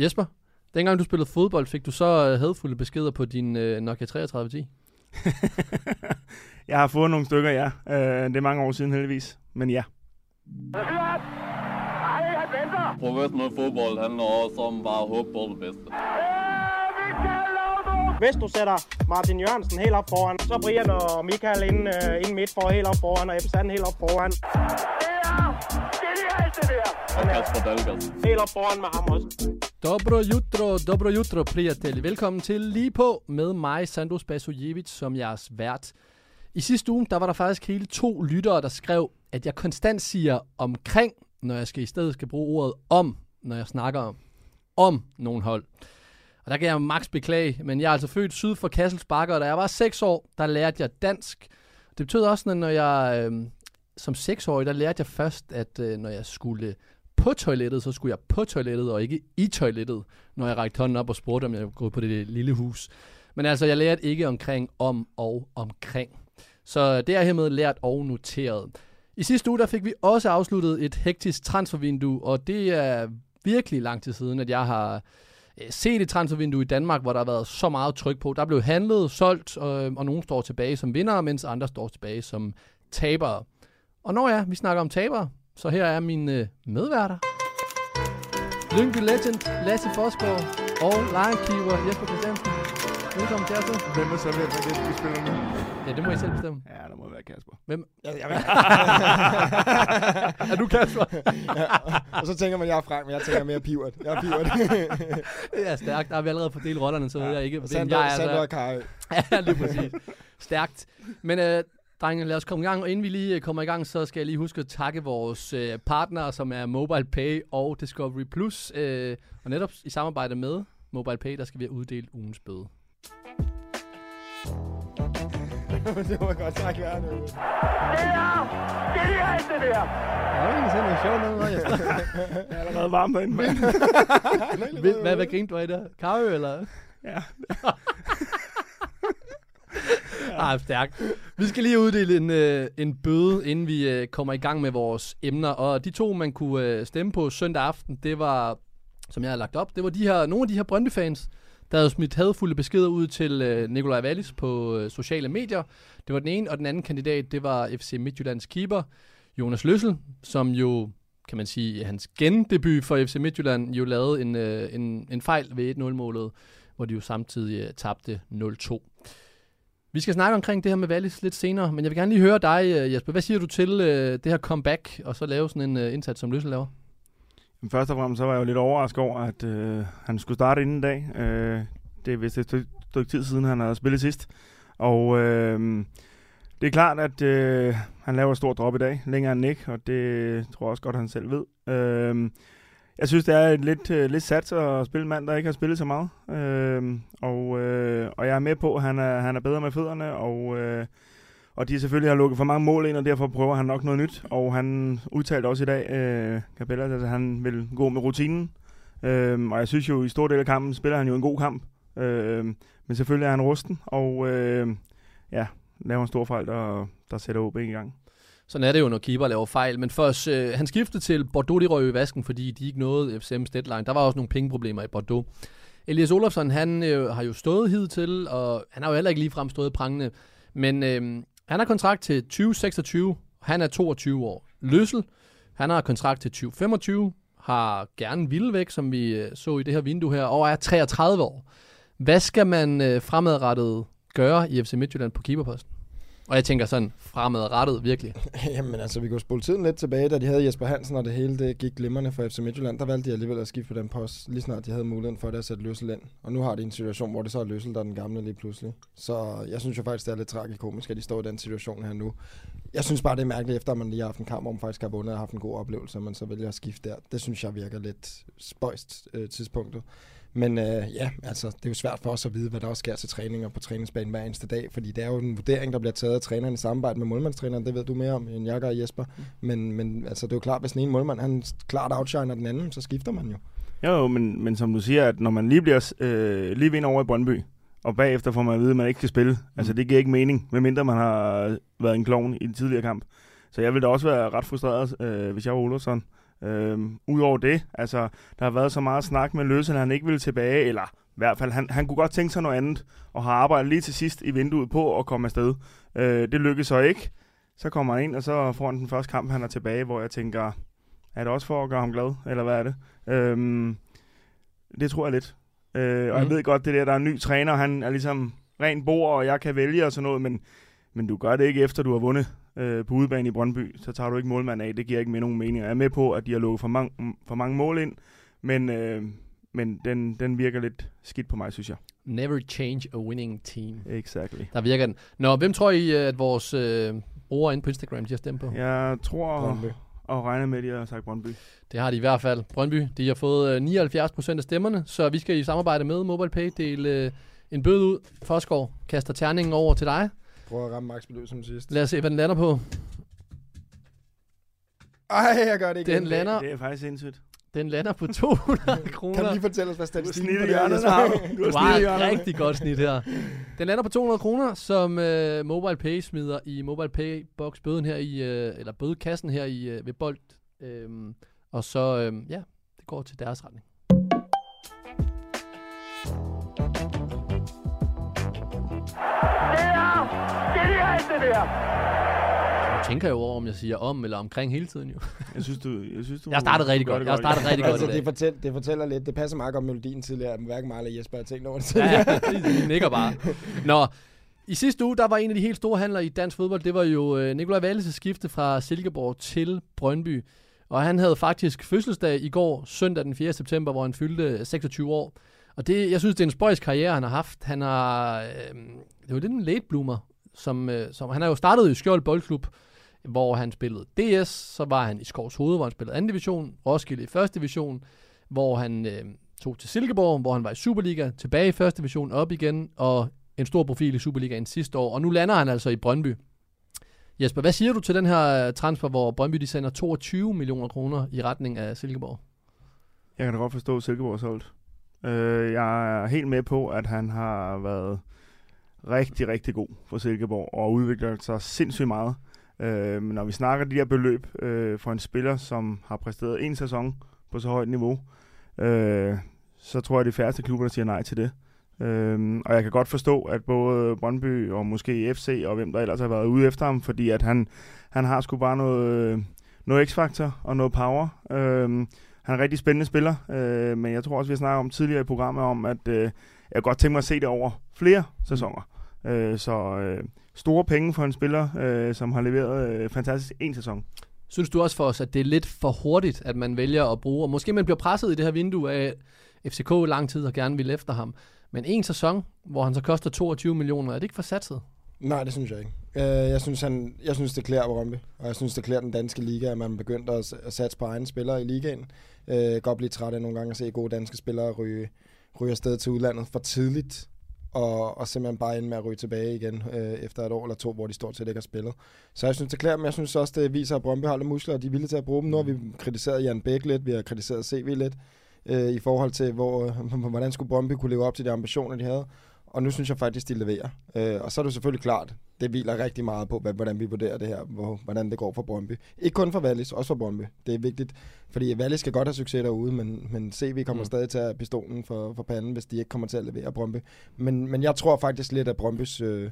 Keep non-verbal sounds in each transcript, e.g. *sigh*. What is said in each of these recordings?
Jesper, dengang du spillede fodbold, fik du så uh, hadfulde beskeder på din uh, Nokia 3310? *laughs* jeg har fået nogle stykker, ja. Uh, det er mange år siden heldigvis, men ja. Professionel fodbold handler også om bare at håbe på det bedste. Hvis du sætter Martin Jørgensen helt op foran, så Brian og Michael ind, uh, ind midt for helt op foran, og Ebbe Sand helt op foran. Det er genialt, det der! Og Kasper Dahlgaard. Helt op foran med ham også. Dobro jutro, dobro jutro, prijatelj. Velkommen til Lige på med mig, Sandro Spasojevic, som jeres vært. I sidste uge, der var der faktisk hele to lyttere, der skrev, at jeg konstant siger omkring, når jeg skal i stedet skal bruge ordet om, når jeg snakker om, om nogen hold. Og der kan jeg max beklage, men jeg er altså født syd for Kassels Bakker, og da jeg var 6 år, der lærte jeg dansk. Det betød også, at når jeg øh, som 6-årig, der lærte jeg først, at øh, når jeg skulle på toilettet, så skulle jeg på toilettet, og ikke i toilettet, når jeg rækte hånden op og spurgte, om jeg kunne gå på det lille hus. Men altså, jeg lærte ikke omkring om og omkring. Så det er hermed lært og noteret. I sidste uge, der fik vi også afsluttet et hektisk transfervindue, og det er virkelig lang tid siden, at jeg har øh, set et transfervindue i Danmark, hvor der har været så meget tryk på. Der blev handlet, solgt, og, øh, og nogen står tilbage som vinder, mens andre står tilbage som tabere. Og når ja, vi snakker om tabere, så her er mine medværter. Lyngby Legend, Lasse Forsgaard og Linekeeper Jesper Christiansen. Velkommen til jer to. Hvem er så hvem er det, vi spiller nu? Ja, det må I selv bestemme. Ja, der må være Kasper. Hvem? Jeg, jeg, *laughs* er du Kasper? ja, og så tænker man, jeg er Frank, men jeg tænker mere Pivot. Jeg er Pivot. *laughs* det er stærkt. Der har vi allerede fordelt rollerne, så ja. ved jeg ikke, hvem Sander, jeg er. Sander og Kai. *laughs* ja, lige præcis. Stærkt. Men øh, drenge, lad os komme i gang. Og inden vi lige øh, kommer i gang, så skal jeg lige huske at takke vores øh, partnere, som er Mobile Pay og Discovery Plus. Øh, og netop i samarbejde med Mobile Pay, der skal vi have uddelt ugens bøde. *laughs* det var godt sagt være nu. Det er genialt, det der! Ja, det er sådan sjovt noget, *laughs* jeg er allerede varm derinde, mand. *laughs* hvad, hvad grinte du af der? Karø, eller? Ja. *laughs* ah, stærkt. Vi skal lige uddele en, øh, en bøde, inden vi øh, kommer i gang med vores emner. Og de to, man kunne øh, stemme på søndag aften, det var, som jeg har lagt op, det var de her, nogle af de her Brøndby-fans, der havde smidt hadfulde beskeder ud til øh, Nikolaj Wallis på øh, sociale medier. Det var den ene, og den anden kandidat, det var FC Midtjyllands keeper, Jonas Løssel, som jo, kan man sige, hans gendebut for FC Midtjylland, jo lavede en, øh, en, en fejl ved 1-0-målet, hvor de jo samtidig øh, tabte 0-2. Vi skal snakke omkring det her med Wallis lidt senere, men jeg vil gerne lige høre dig, øh, Jesper. Hvad siger du til øh, det her comeback, og så lave sådan en øh, indsats, som Løssel laver? Først og fremmest så var jeg jo lidt overrasket over, at øh, han skulle starte inden i dag. Øh, det er vist et stykke tid siden, han har spillet sidst. Og øh, det er klart, at øh, han laver et stort drop i dag, længere end Nick, og det tror jeg også godt, han selv ved. Øh, jeg synes, det er en lidt, øh, lidt sats at spille en mand, der ikke har spillet så meget. Øh, og, øh, og jeg er med på, at han er, han er bedre med fødderne, og... Øh, og de selvfølgelig har lukket for mange mål ind, og derfor prøver han nok noget nyt. Og han udtalte også i dag, øh, Capella, at han vil gå med rutinen. Øh, og jeg synes jo, i stor del af kampen spiller han jo en god kamp. Øh, men selvfølgelig er han rusten, og øh, ja, laver en stor fejl, der, der sætter OB i gang. Sådan er det jo, når keeper laver fejl. Men først, øh, han skiftede til Bordeaux, de røg i vasken, fordi de ikke nåede FCM's deadline. Der var også nogle pengeproblemer i Bordeaux. Elias Olofsson, han øh, har jo stået hidtil, og han har jo heller ikke ligefrem stået prangende. Men øh, han har kontrakt til 2026. Han er 22 år. Løssel, han har kontrakt til 2025. Har gerne ville væk, som vi øh, så i det her vindue her, og er 33 år. Hvad skal man øh, fremadrettet gøre i FC Midtjylland på keeperposten? Og jeg tænker sådan fremadrettet, virkelig. *laughs* Jamen altså, vi kunne spole tiden lidt tilbage, da de havde Jesper Hansen, og det hele det gik glimrende for FC Midtjylland. Der valgte de alligevel at skifte på den post, lige snart de havde muligheden for det at sætte Løssel ind. Og nu har de en situation, hvor det så er Løssel, der er den gamle lige pludselig. Så jeg synes jo faktisk, det er lidt tragikomisk, at de står i den situation her nu. Jeg synes bare, det er mærkeligt, efter at man lige har haft en kamp, hvor man faktisk har vundet og haft en god oplevelse, at man så vælger at skifte der. Det synes jeg virker lidt spøjst øh, tidspunktet. Men øh, ja, altså, det er jo svært for os at vide, hvad der også sker til træninger på træningsbanen hver eneste dag, fordi det er jo en vurdering, der bliver taget af træneren i samarbejde med målmandstræneren, det ved du mere om end jeg gør, Jesper. Mm. Men, men altså, det er jo klart, hvis den ene målmand, han klart outshiner den anden, så skifter man jo. Jo, men, men som du siger, at når man lige bliver øh, lige vinder over i Brøndby, og bagefter får man at vide, at man ikke kan spille, mm. altså det giver ikke mening, medmindre man har været en klovn i en tidligere kamp. Så jeg ville da også være ret frustreret, øh, hvis jeg var Olofsson, Øhm, Udover det, altså, der har været så meget snak med Løse, at han ikke ville tilbage, eller i hvert fald, han, han kunne godt tænke sig noget andet, og har arbejdet lige til sidst i vinduet på at komme afsted. Øh, det lykkedes så ikke. Så kommer han ind, og så får han den første kamp, han er tilbage, hvor jeg tænker, er det også for at gøre ham glad, eller hvad er det? Øhm, det tror jeg lidt. Øh, og mm. jeg Mhm. ved godt, det der, der er en ny træner, han er ligesom ren bord, og jeg kan vælge og sådan noget, men, men du gør det ikke efter, du har vundet øh, på udebane i Brøndby. Så tager du ikke målmand af. Det giver ikke med nogen mening. Jeg er med på, at de har lukket for, mange, for mange mål ind, men, øh, men den, den virker lidt skidt på mig, synes jeg. Never change a winning team. Exactly. Der virker den. Nå, hvem tror I, at vores øh, brugere inde på Instagram, de har stemt på? Jeg tror Brøndby. og regner med, at de har sagt Brøndby. Det har de i hvert fald. Brøndby, de har fået øh, 79% af stemmerne, så vi skal i samarbejde med MobilePay dele øh, en bøde ud. Forsgaard kaster terningen over til dig. Prøv at ramme max beløb som sidst. Lad os se, hvad den lander på. Ej, jeg gør det igen. Den lander, Det er faktisk sindssygt. den lander på 200 Kan du kroner. lige fortælle os, hvad Du har statistikken på det er? Jesper? har du. Du har Du et rigtig godt snit her. Den lander på 200 kroner, som øh, MobilePay smider i MobilePay box bøden her i, øh, eller bødekassen her i øh, ved Bold. Øhm, og så, øh, ja, det går til deres retning. Jeg tænker jo over, om jeg siger om eller omkring hele tiden jo. *laughs* Jeg synes, du, jeg synes, du Jeg startede rigtig godt. det Jeg startede rigtig *laughs* godt i Altså, dag. det, fortæl, det fortæller lidt. Det passer meget godt med melodien tidligere. Men hverken mig eller Jesper har tænkt over det Ja, tidligere. ja, de nikker bare. *laughs* Nå, i sidste uge, der var en af de helt store handlere i dansk fodbold, det var jo øh, Nikolaj Wallis' skifte fra Silkeborg til Brøndby. Og han havde faktisk fødselsdag i går, søndag den 4. september, hvor han fyldte 26 år. Og det, jeg synes, det er en spøjs karriere, han har haft. Han har, øh, det var lidt en late bloomer, som, øh, som han har jo startet i Skjold Boldklub, hvor han spillede DS, så var han i Skovs Hoved, hvor han spillede 2. division, Roskilde i 1. division, hvor han øh, tog til Silkeborg, hvor han var i Superliga, tilbage i 1. division, op igen, og en stor profil i Superligaen sidste år. Og nu lander han altså i Brøndby. Jesper, hvad siger du til den her øh, transfer, hvor Brøndby de sender 22 millioner kroner i retning af Silkeborg? Jeg kan da godt forstå Silkeborgs solgt. Øh, jeg er helt med på, at han har været rigtig, rigtig god for Silkeborg og udvikler sig sindssygt meget. Øh, når vi snakker de her beløb øh, for en spiller, som har præsteret en sæson på så højt niveau, øh, så tror jeg, det er de færreste klubber, der siger nej til det. Øhm, og jeg kan godt forstå, at både Brøndby og måske FC og hvem der ellers har været ude efter ham, fordi at han, han har sgu bare noget, noget x-faktor og noget power. Øhm, han er en rigtig spændende spiller, øh, men jeg tror også, vi har snakket om tidligere i programmet om, at øh, jeg kan godt tænke mig at se det over flere sæsoner. Øh, så øh, store penge for en spiller, øh, som har leveret øh, fantastisk en sæson. Synes du også for os, at det er lidt for hurtigt, at man vælger at bruge, og måske man bliver presset i det her vindue af, FCK i lang tid har gerne ville efter ham, men en sæson, hvor han så koster 22 millioner, er det ikke for satset? Nej, det synes jeg ikke. Øh, jeg, synes, han, jeg synes, det klæder Brøndby, og jeg synes, det klæder den danske liga, at man begynder at, at satse på egne spillere i ligaen. Øh, godt blive træt af nogle gange at se gode danske spillere ryge, ryge afsted til udlandet for tidligt, og, og simpelthen bare ende med at ryge tilbage igen øh, efter et år eller to, hvor de stort set ikke har spillet. Så jeg synes, det klæder dem. Jeg synes også, det viser, at Brøndby har lidt muskler, og de er villige til at bruge dem. Nu har vi kritiseret Jan Bæk lidt, vi har kritiseret CV lidt, øh, i forhold til, hvor, *laughs* hvordan skulle Brøndby kunne leve op til de ambitioner, de havde. Og nu synes jeg faktisk, de leverer. Øh, og så er det selvfølgelig klart, det hviler rigtig meget på, hvordan vi vurderer det her, hvor, hvordan det går for Brøndby. Ikke kun for Wallis, også for Brøndby. Det er vigtigt, fordi Wallis skal godt have succes derude, men, men CV kommer Mm. stadig til at pistolen for, for panden, hvis de ikke kommer til at levere Brøndby. Men, men jeg tror faktisk lidt, at Brøndbys øh,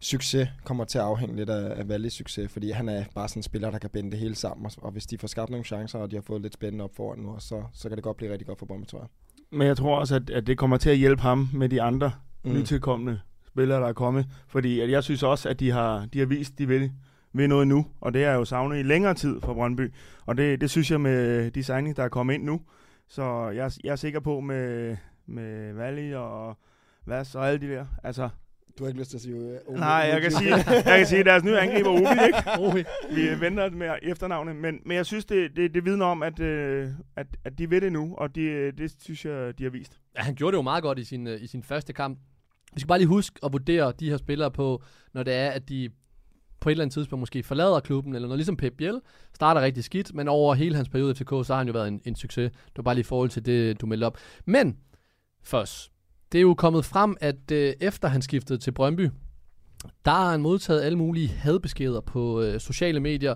succes kommer til at afhænge lidt af, af Wallis succes, fordi han er bare sådan en spiller, der kan binde det hele sammen, og, og hvis de får skabt nogle chancer, og de har fået lidt spændende op foran nu, så, så kan det godt blive rigtig godt for Brøndby, tror jeg. Men jeg tror også, at, at det kommer til at hjælpe ham med de andre mm. nytilkommende spillere, der er kommet. Fordi at jeg synes også, at de har, de har vist, de vil, vil noget nu. Og det er jo savnet i længere tid for Brøndby. Og det, det synes jeg med de signing, der er kommet ind nu. Så jeg, jeg er sikker på med, med Valli og Vas og alle de der. Altså, Du har ikke lyst til at sige... Uh, nej, jeg kan sige, jeg kan sige, at deres nye angriber Obi, ikke? *laughs* Ohi. Vi venter med efternavnet, men, men jeg synes, det, det, det vidner om, at, øh, at, at de ved det nu, og de, det synes jeg, de har vist. Ja, han gjorde det jo meget godt i sin, øh, i sin første kamp. Vi skal bare lige huske at vurdere de her spillere på, når det er, at de på et eller andet tidspunkt måske forlader klubben, eller noget ligesom Pep Biel, starter rigtig skidt, men over hele hans periode i FCK, så har han jo været en, en succes. Det var bare lige i forhold til det, du meldte op. Men, først, det er jo kommet frem, at øh, efter han skiftede til Brøndby, der har han modtaget alle mulige hadbeskeder på øh, sociale medier,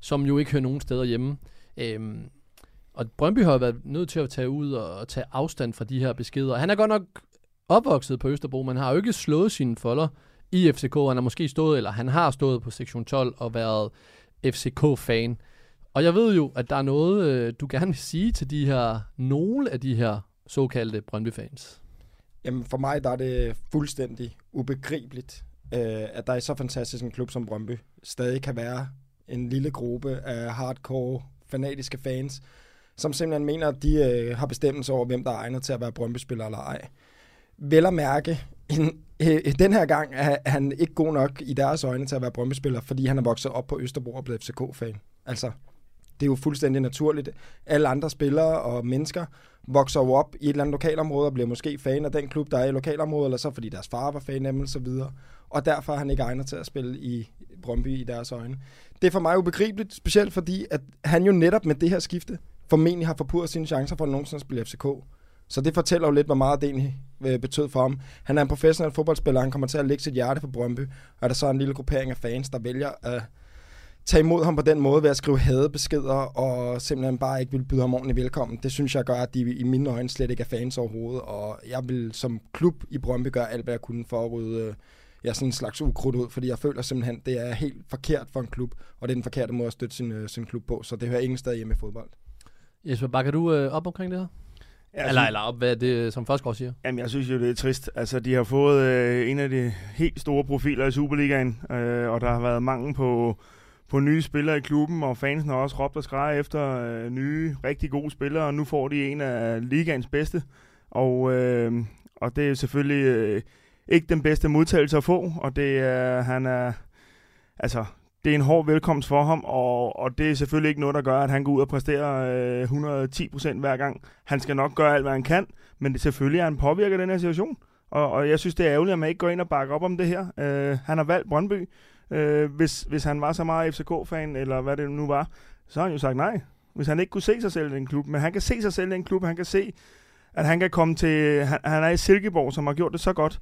som jo ikke hører nogen steder hjemme. Øhm, Og Brøndby har været nødt til at tage ud og tage afstand fra de her beskeder. Han er godt nok opvokset på Østerbro, men har jo ikke slået sine folder i FCK. Han har måske stået, eller han har stået på sektion 12 og været FCK-fan. Og jeg ved jo, at der er noget, øh, du gerne vil sige til de her, nogle af de her såkaldte Brøndby-fans. Jamen for mig der er det fuldstændig ubegribeligt, øh, at der i så fantastisk en klub som Brøndby stadig kan være en lille gruppe af hardcore, fanatiske fans, som simpelthen mener, at de øh, har bestemmelse over, hvem der er egnet til at være Brøndby-spiller eller ej. Vel at mærke, en, øh, den her gang er han ikke god nok i deres øjne til at være brøndby fordi han er vokset op på Østerbro og blevet FCK-fan. Altså, det er jo fuldstændig naturligt. Alle andre spillere og mennesker vokser jo op i et eller andet lokalområde og bliver måske fan af den klub, der er i lokalområdet, eller så fordi deres far var fan af dem, og så videre. Og derfor er han ikke egnet til at spille i Brøndby i deres øjne. Det er for mig ubegribeligt, specielt fordi, at han jo netop med det her skifte formentlig har forpurret sine chancer for at nogensinde spille FCK. Så det fortæller jo lidt, hvor meget det egentlig øh, betød for ham. Han er en professionel fodboldspiller, han kommer til at lægge sit hjerte for Brøndby, og er der så en lille gruppering af fans, der vælger at tage imod ham på den måde ved at skrive hadebeskeder og simpelthen bare ikke vil byde ham ordentligt velkommen. Det synes jeg gør, at de i mine øjne slet ikke er fans overhovedet, og jeg vil som klub i Brøndby gøre alt, hvad jeg kunne for at rydde øh, ja, sådan en slags ukrudt ud, fordi jeg føler simpelthen, det er helt forkert for en klub, og det er den forkerte måde at støtte sin, øh, sin klub på, så det hører ingen sted hjemme i fodbold. Jesper, bakker du øh, op omkring det her? Jeg eller, synes- eller op, hvad det, som Forsgaard siger? Jamen, jeg synes jo, det er trist. Altså, de har fået øh, en af de helt store profiler i Superligaen, øh, og der har været mangel på, på nye spillere i klubben, og fansen har også råbt og skreget efter øh, nye, rigtig gode spillere, og nu får de en af ligaens bedste. Og, øh, og det er selvfølgelig øh, ikke den bedste modtagelse at få, og det er, han er, altså, det er en hård velkomst for ham, og, og det er selvfølgelig ikke noget, der gør, at han går ud og præsterer øh, 110 procent hver gang. Han skal nok gøre alt, hvad han kan, men det selvfølgelig er han påvirker den her situation. Og, og jeg synes, det er ærgerligt, at man ikke går ind og bakker op om det her. Øh, han har valgt Brøndby. Øh, hvis, hvis han var så meget FCK-fan, eller hvad det nu var, så har han jo sagt nej. Hvis han ikke kunne se sig selv i den klub. Men han kan se sig selv i den klub. Han kan se, at han kan komme til... Han, han er i Silkeborg, som har gjort det så godt.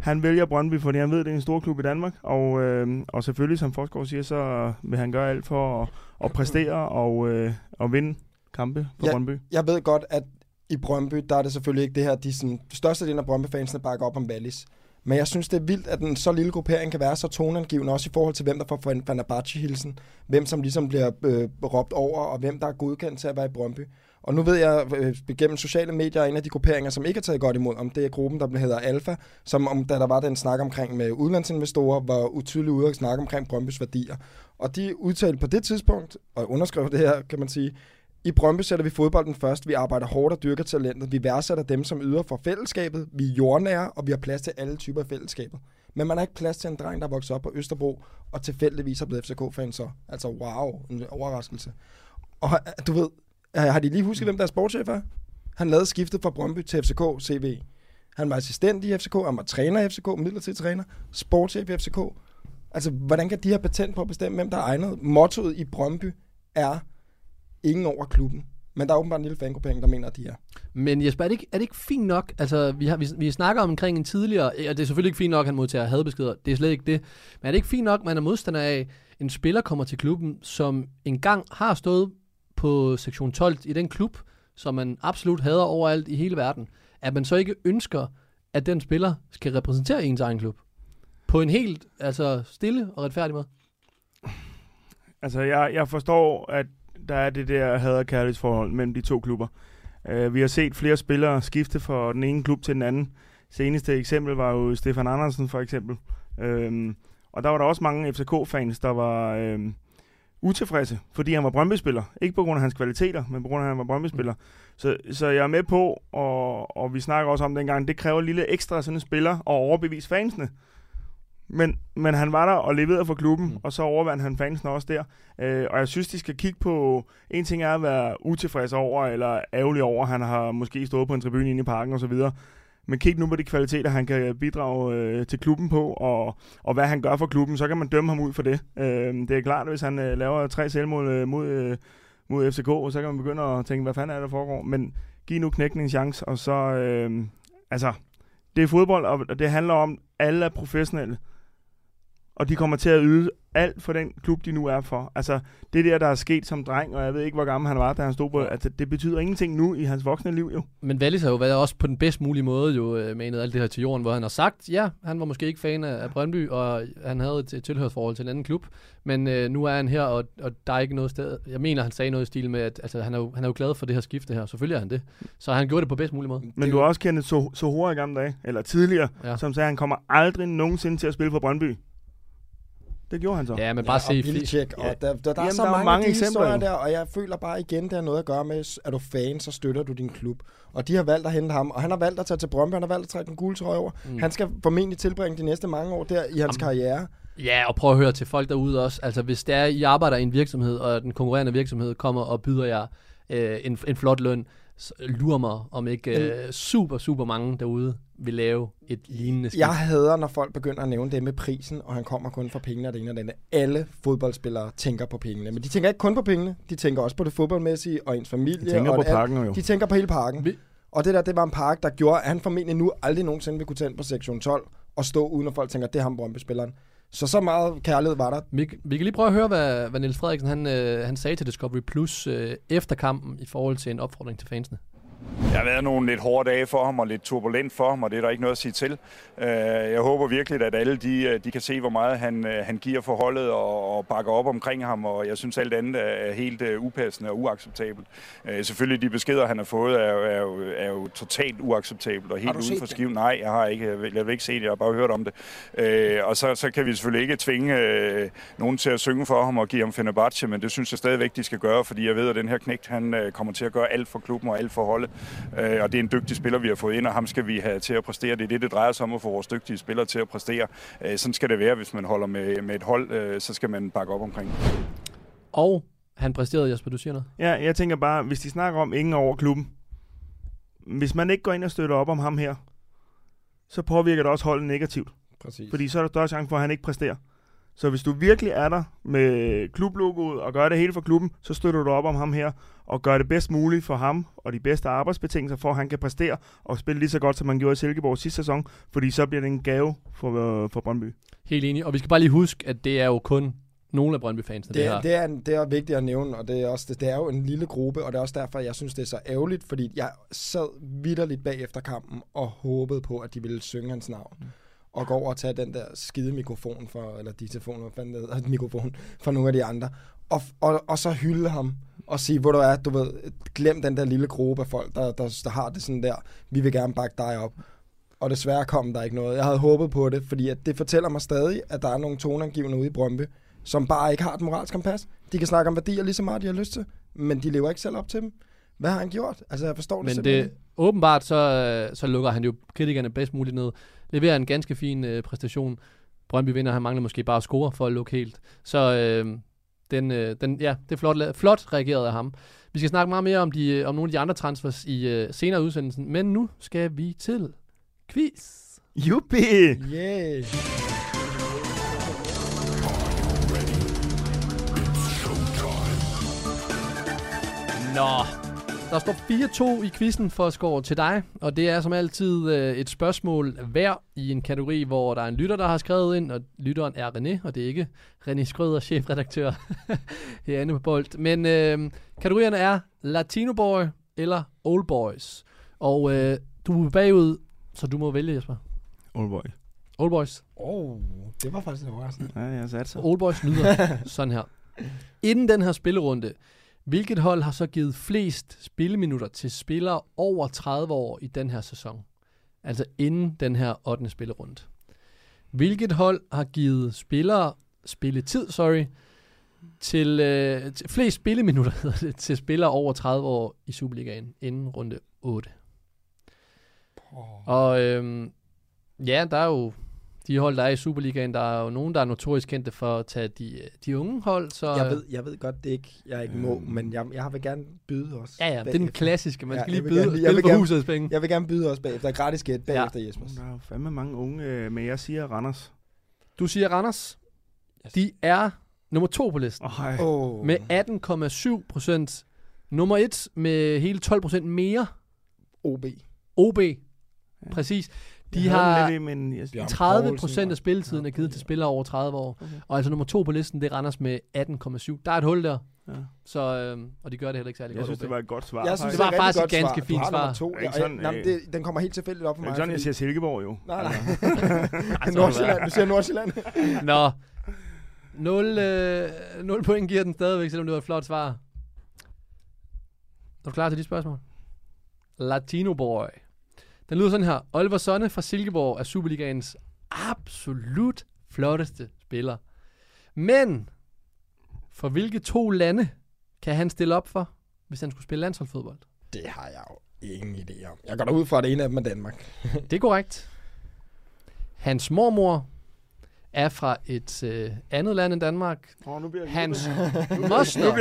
Han vælger Brøndby, fordi han ved, at det er en stor klub i Danmark. Og, øh, og selvfølgelig, som Forsgaard siger, så vil han gøre alt for at, at præstere og, øh, og vinde kampe for Ja. Brøndby. Jeg ved godt, at i Brøndby, der er det selvfølgelig ikke det her, de sådan, største del af Brøndby-fansene bakker op om Wallis. Men jeg synes, det er vildt, at en så lille gruppering kan være så toneangivende, også i forhold til, hvem der får Fan- Fenerbahce-hilsen, hvem som ligesom bliver øh, råbt over, og hvem der er godkendt til at være i Brøndby. Og nu ved jeg, øh, gennem sociale medier, en af de grupperinger, som ikke har taget godt imod, om det er gruppen, der hedder Alfa, som om, da der var den snak omkring med udlandsinvestorer, var utydelig ude at snakke omkring Brøndbys værdier. Og de udtalte på det tidspunkt, og underskrev det her, kan man sige, i Brøndby sætter vi fodbolden først. Vi arbejder hårdt og dyrker talentet. Vi værdsætter dem, som yder for fællesskabet. Vi er jordnære, og vi har plads til alle typer af fællesskabet. Men man har ikke plads til en dreng, der vokser op på Østerbro, og tilfældigvis er blevet FCK-fan så. Altså, wow, en overraskelse. Og øh, du ved, Øh, har de lige husket, hvem deres sportschef er? Han lavede skiftet fra Brøndby til FCK CV. Han var assistent i FCK, han var træner i FCK, midlertidig træner, sportschef i FCK. Altså, hvordan kan de have patent på at bestemme, hvem der er egnet? Mottoet i Brøndby er ingen over klubben. Men der er åbenbart en lille fangruppering, der mener, at de er. Men Jesper, er det ikke, er det ikke fint nok? Altså, vi, har, vi, vi snakker omkring en tidligere, og det er selvfølgelig ikke fint nok, at han modtager hadbeskeder. Det er slet ikke det. Men er det ikke fint nok, at man er modstander af, en spiller kommer til klubben, som engang har stået på sektion 12 i den klub, som man absolut hader overalt i hele verden, at man så ikke ønsker, at den spiller skal repræsentere ens egen klub? På en helt altså, stille og retfærdig måde. Altså, jeg, jeg forstår, at der er det der had- og kærlighedsforhold mellem de to klubber. Uh, vi har set flere spillere skifte fra den ene klub til den anden. Seneste eksempel var jo Stefan Andersen, for eksempel. Uh, og der var der også mange FCK-fans, der var Uh, utilfredse, fordi han var Brøndby-spiller. Ikke på grund af hans kvaliteter, men på grund af, at han var Brøndby-spiller. Så, så jeg er med på, og, og vi snakker også om dengang, det kræver lille ekstra sådan en spiller at overbevise fansene. Men, men han var der og leverede for klubben, mm. og så overvandt han fansene også der. Øh, og jeg synes, de skal kigge på... En ting er at være utilfreds over, eller ærgerlig over, at han har måske stået på en tribune inde i parken osv., men kig nu på de kvaliteter, han kan bidrage øh, til klubben på, og, og hvad han gør for klubben, så kan man dømme ham ud for det. Øh, det er klart, at hvis han øh, laver tre selvmål øh, mod, øh, mod FCK, så kan man begynde at tænke, hvad fanden er det, der foregår. Men giv nu knækken en chance, og så... Øh, altså, det er fodbold, og det handler om, at alle er professionelle og de kommer til at yde alt for den klub, de nu er for. Altså, det der, der er sket som dreng, og jeg ved ikke, hvor gammel han var, da han stod på, altså, det betyder ingenting nu i hans voksne liv, jo. Men Wallis har jo været også på den bedst mulige måde jo øh, manet alt det her til jorden, hvor han har sagt, ja, han var måske ikke fan af, Brøndby, og han havde et, tilhørsforhold til en anden klub, men øh, nu er han her, og, og der er ikke noget sted. Jeg mener, han sagde noget i stil med, at altså, han, er jo, han er jo glad for det her skifte her. Selvfølgelig er han det. Så han gjorde det på bedst mulig måde. Men du har også kendt så, Sohora i gamle dage, eller tidligere, ja. som sagde, at han kommer aldrig nogensinde til at spille for Brøndby. Det gjorde han så. Ja, men bare ja, se og. Billicek, Ja. og der, der, der er Jamen, så der er mange, mange eksempler, historier jo. der, og jeg føler bare igen, det har noget at gøre med, er du fan, så støtter du din klub. Og de har valgt at hente ham, og han har valgt at tage til Brøndby, han har valgt at trække en gule trøje over. Mm. Han skal formentlig tilbringe de næste mange år der i hans Jamen. karriere. Ja, og prøv at høre til folk derude også. Altså, hvis det er, I arbejder i en virksomhed, og den konkurrerende virksomhed kommer og byder jer øh, en, en flot løn, lurer mig, om ikke øh, super, super mange derude vil lave et lignende skift. Jeg hader, når folk begynder at nævne det med prisen, og han kommer kun for pengene og det ene og det andet. Alle fodboldspillere tænker på pengene, men de tænker ikke kun på pengene, de tænker også på det fodboldmæssige og ens familie. Jeg tænker og på alt. pakken jo. De tænker på hele parken. Vi- Og det der, det var en park, der gjorde, at han formentlig nu aldrig nogensinde vil kunne tage ind på sektion 12 og stå uden at folk tænker, det er ham Brøndby-spilleren. Så så meget kærlighed var der. Vi, vi kan lige prøve at høre, hvad, hvad Niels Frederiksen han, øh, han sagde til Discovery Plus øh, efter kampen i forhold til en opfordring til fansene. Det har været nogle lidt hårde dage for ham og lidt turbulent for ham, og det er der ikke noget at sige til. Øh, Jeg håber virkelig, at alle de, øh, de kan se, hvor meget han, øh, han giver for holdet og, og bakker op omkring ham, og jeg synes alt andet er helt upassende og uacceptabelt. Selvfølgelig de beskeder, han har fået, er, jo- er, jo, er jo totalt uacceptabelt og helt uden set for skiven. Nej, jeg har ikke, jeg vil, jeg vil ikke se det, jeg har bare hørt om det. Og så, så kan vi selvfølgelig ikke tvinge nogen til at synge for ham og give ham Fenerbahce, men det synes jeg stadigvæk, de skal gøre, fordi jeg ved, at den her knægt, han kommer til at gøre alt for klubben og alt for holdet. Øh, og det er en dygtig spiller, vi har fået ind, og ham skal vi have til at præstere. Det er det, det drejer sig om at få vores dygtige spillere til at præstere. Øh, sådan skal det være, hvis man holder med, med et hold, øh, så skal man bakke op omkring. Og han præsterede, Jesper, du siger noget? Ja, jeg tænker bare, hvis de snakker om ingen over klubben, hvis man ikke går ind og støtter op om ham her, så påvirker det også holdet negativt. Præcis. Fordi så er der større chance for, at han ikke præsterer. Så hvis du virkelig er der med klublogoet og gør det hele for klubben, så støtter du op om ham her og gør det bedst muligt for ham og de bedste arbejdsbetingelser for, at han kan præstere og spille lige så godt, som han gjorde i Silkeborg sidste sæson, fordi så bliver det en gave for, øh, for Brøndby. Helt enig. Og vi skal bare lige huske, at det er jo kun nogle af Brøndby-fansene, det, Det, her. er, det, er, det er vigtigt at nævne, og det er, også, det, det er jo en lille gruppe, og det er også derfor, jeg synes, det er så ærgerligt, fordi jeg sad vidderligt bagefter kampen og håbede på, at de ville synge hans navn. Og gå over og tage den der skide mikrofon, for, eller diktafon, hvad fanden det hedder, mikrofon, fra nogle af de andre, og, og, og så hylde ham, og sige, hvor du er, du ved, glem den der lille gruppe af folk, der, der, der har det sådan der, vi vil gerne bakke dig op. Og desværre kom der ikke noget. Jeg havde håbet på det, fordi at det fortæller mig stadig, at der er nogle toneangivende ude i Brøndby, som bare ikke har et moralsk kompas. De kan snakke om værdier lige så meget, de har lyst til, men de lever ikke selv op til dem. Hvad har han gjort? Altså, jeg forstår det Men simpelthen det, åbenbart så, øh, så lukker han jo kritikerne bedst muligt ned. Leverer en ganske fin øh, præstation. Brøndby vinder, han mangler måske bare at score for at lukke helt. Så øh, den, øh, den, ja, det er flot, flot reageret af ham. Vi skal snakke meget mere om, de, øh, om nogle af de andre transfers i øh, senere udsendelsen, men nu skal vi til quiz. Juppie! Yeah. Nå, der står 4-2 i quizzen for Skår til dig, og det er som altid øh, et spørgsmål hver i en kategori, hvor der er en lytter, der har skrevet ind, og lytteren er René, og det er ikke René Skrøder, chefredaktør *laughs* herinde på Bold. Men øh, kategorierne er Latino Boy eller Old Boys. Og øh, du er bagud, så du må vælge, Jesper. Old boy. Old Boys. Oh, det var faktisk overraskende. Ja, jeg satte sig. Old Boys lyder *laughs* sådan her. Inden den her spillerunde, hvilket hold har så givet flest spilleminutter til spillere over 30 år i den her sæson? Altså inden den her 8. spillerunde. Hvilket hold har givet spillere spilletid, sorry, til, øh, til flest spilleminutter hedder *laughs* det, til spillere over 30 år i Superligaen inden runde 8? Og øhm, ja, der er jo de hold, der er i Superligaen, der er jo nogen, der er notorisk kendte for at tage de, de unge hold. Så, Jeg ved, jeg ved godt, det ikke, jeg ikke må, men jeg, jeg vil gerne byde os. Ja, ja, det er den klassiske. Man Ja, skal lige byde, gerne jeg spille vil gerne- husets penge. Jeg vil gerne byde os bagefter. Gratis gæt bagefter, Uh, Jespers. Der er jo fandme mange unge, øh, men jeg siger Randers. Du siger Randers. Yes. De er nummer to på listen. Oh. Oh. Med 18,7 procent. Nummer et med hele 12 procent mere. OB. OB. Præcis. De Jeg har lidt i, men jeg, Bjørn 30 Poulsen procent af spilletiden Ja, er givet til spillere over 30 år. Okay. Og altså nummer to på listen, det er Randers med 18,7. Der er et hul der, ja. så, øh, og de gør det heller ikke særlig jeg godt. synes, det var et godt svar. Jeg synes, Det var faktisk godt et ganske svar. fint svar. To. Ja, sådan, nej, øh, det, den kommer helt tilfældigt op for Det er mig. ikke sådan, jeg fordi- siger Silkeborg jo. Nej, nej. *laughs* Nordsjælland. Du siger Nordsjælland. *laughs* Nå. 0, øh, 0 point giver den stadigvæk, selvom det var et flot svar. Er du klar til de spørgsmål? Latino Boy. Den lyder sådan her. Oliver Sonne fra Silkeborg er Superligaens absolut flotteste spiller. Men for hvilke to lande kan han stille op for, hvis han skulle spille landsholdsfodbold? Det har jeg jo ingen idé om. Jeg går da ud fra, at det ene af dem er Danmark. Det er korrekt. Hans mormor er fra et øh, andet land end Danmark. Åh, nu bliver jeg Hans moster... *laughs*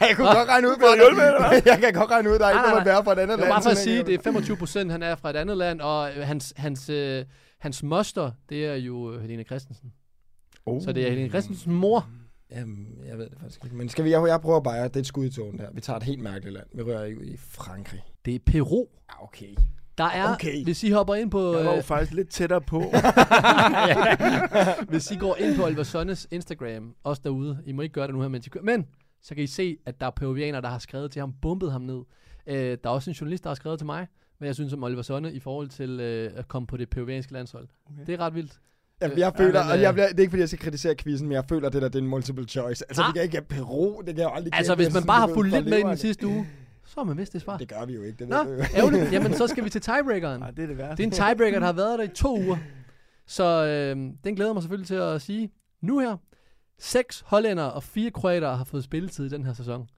jeg kunne godt regne ud, hvad *laughs* Jeg kan godt regne ud, der er ikke noget være fra et andet Det var land. bare for at sige, det er 25 procent, han er fra et andet land, og øh, hans, hans, øh, hans moster, det er jo øh, Helene Christensen. Oh. Så det er Helene Christensens mor. Jamen, jeg ved det faktisk ikke. Men skal vi, jeg, jeg prøver bare, det er et skud i tågen der. Vi tager et helt mærkeligt land. Vi rører ikke ud i Frankrig. Det er Peru. Ja, okay. Der er, Okay. hvis I hopper ind på, Jeg var jo øh, faktisk lidt tættere på. *laughs* hvis I går ind på Oliver Sonnes Instagram, også derude, I må ikke gøre det nu her, mens I kører, men så kan I se, at der er peruvianere, der har skrevet til ham, bumpet ham ned. Øh, der er også en journalist, der har skrevet til mig, hvad jeg synes om Oliver Sonne i forhold til øh, at komme på det peruvianske landshold. Okay. Det er ret vildt. Jamen, jeg føler, men, og jeg øh, det er ikke fordi, jeg skal kritisere quizzen, men jeg føler, at det der det er en multiple choice. Altså, Ah. det kan ikke have Peru, det kan jeg aldrig Altså, hvis man bare har fulgt lidt med i den sidste uge, så har man vidst det svar. Det gør vi jo ikke, det Nå, ved du jo. ærgerligt. Jamen, så skal vi til tiebreakeren. Nej, *laughs* det er det værste. Det er en tiebreaker, der har været der i to uger. Så øh, den glæder jeg mig selvfølgelig til at sige. Nu her, seks hollænder og fire kroater har fået spilletid i den her sæson.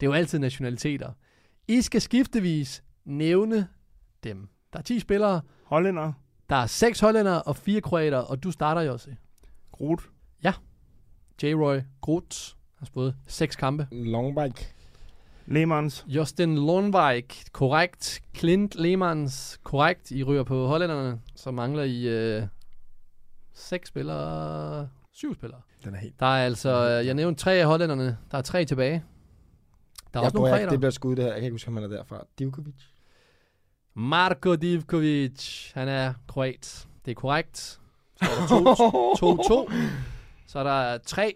Det er jo altid nationaliteter. I skal skiftevis nævne dem. Der er 10 spillere, Hollænder. der er seks hollænder og fire kroater, og du starter jo også. Groot. J-Roy Groth har spillet seks kampe. Longbike. Lemans. Justin Lundvik, korrekt. Clint Lemans, korrekt. I ryger på hollænderne. Så mangler I øh, seks spillere. Syv spillere. Den er helt... Der er altså, øh, jeg nævnte tre af hollænderne. Der er tre tilbage. Der er Jeg også nogle prøver, det bliver skud det her. Jeg kan ikke huske, om han er derfra. Divkovic. Marko Divkovic, han er kroat. Det er korrekt. Så er der 2-2. *laughs* Så er der tre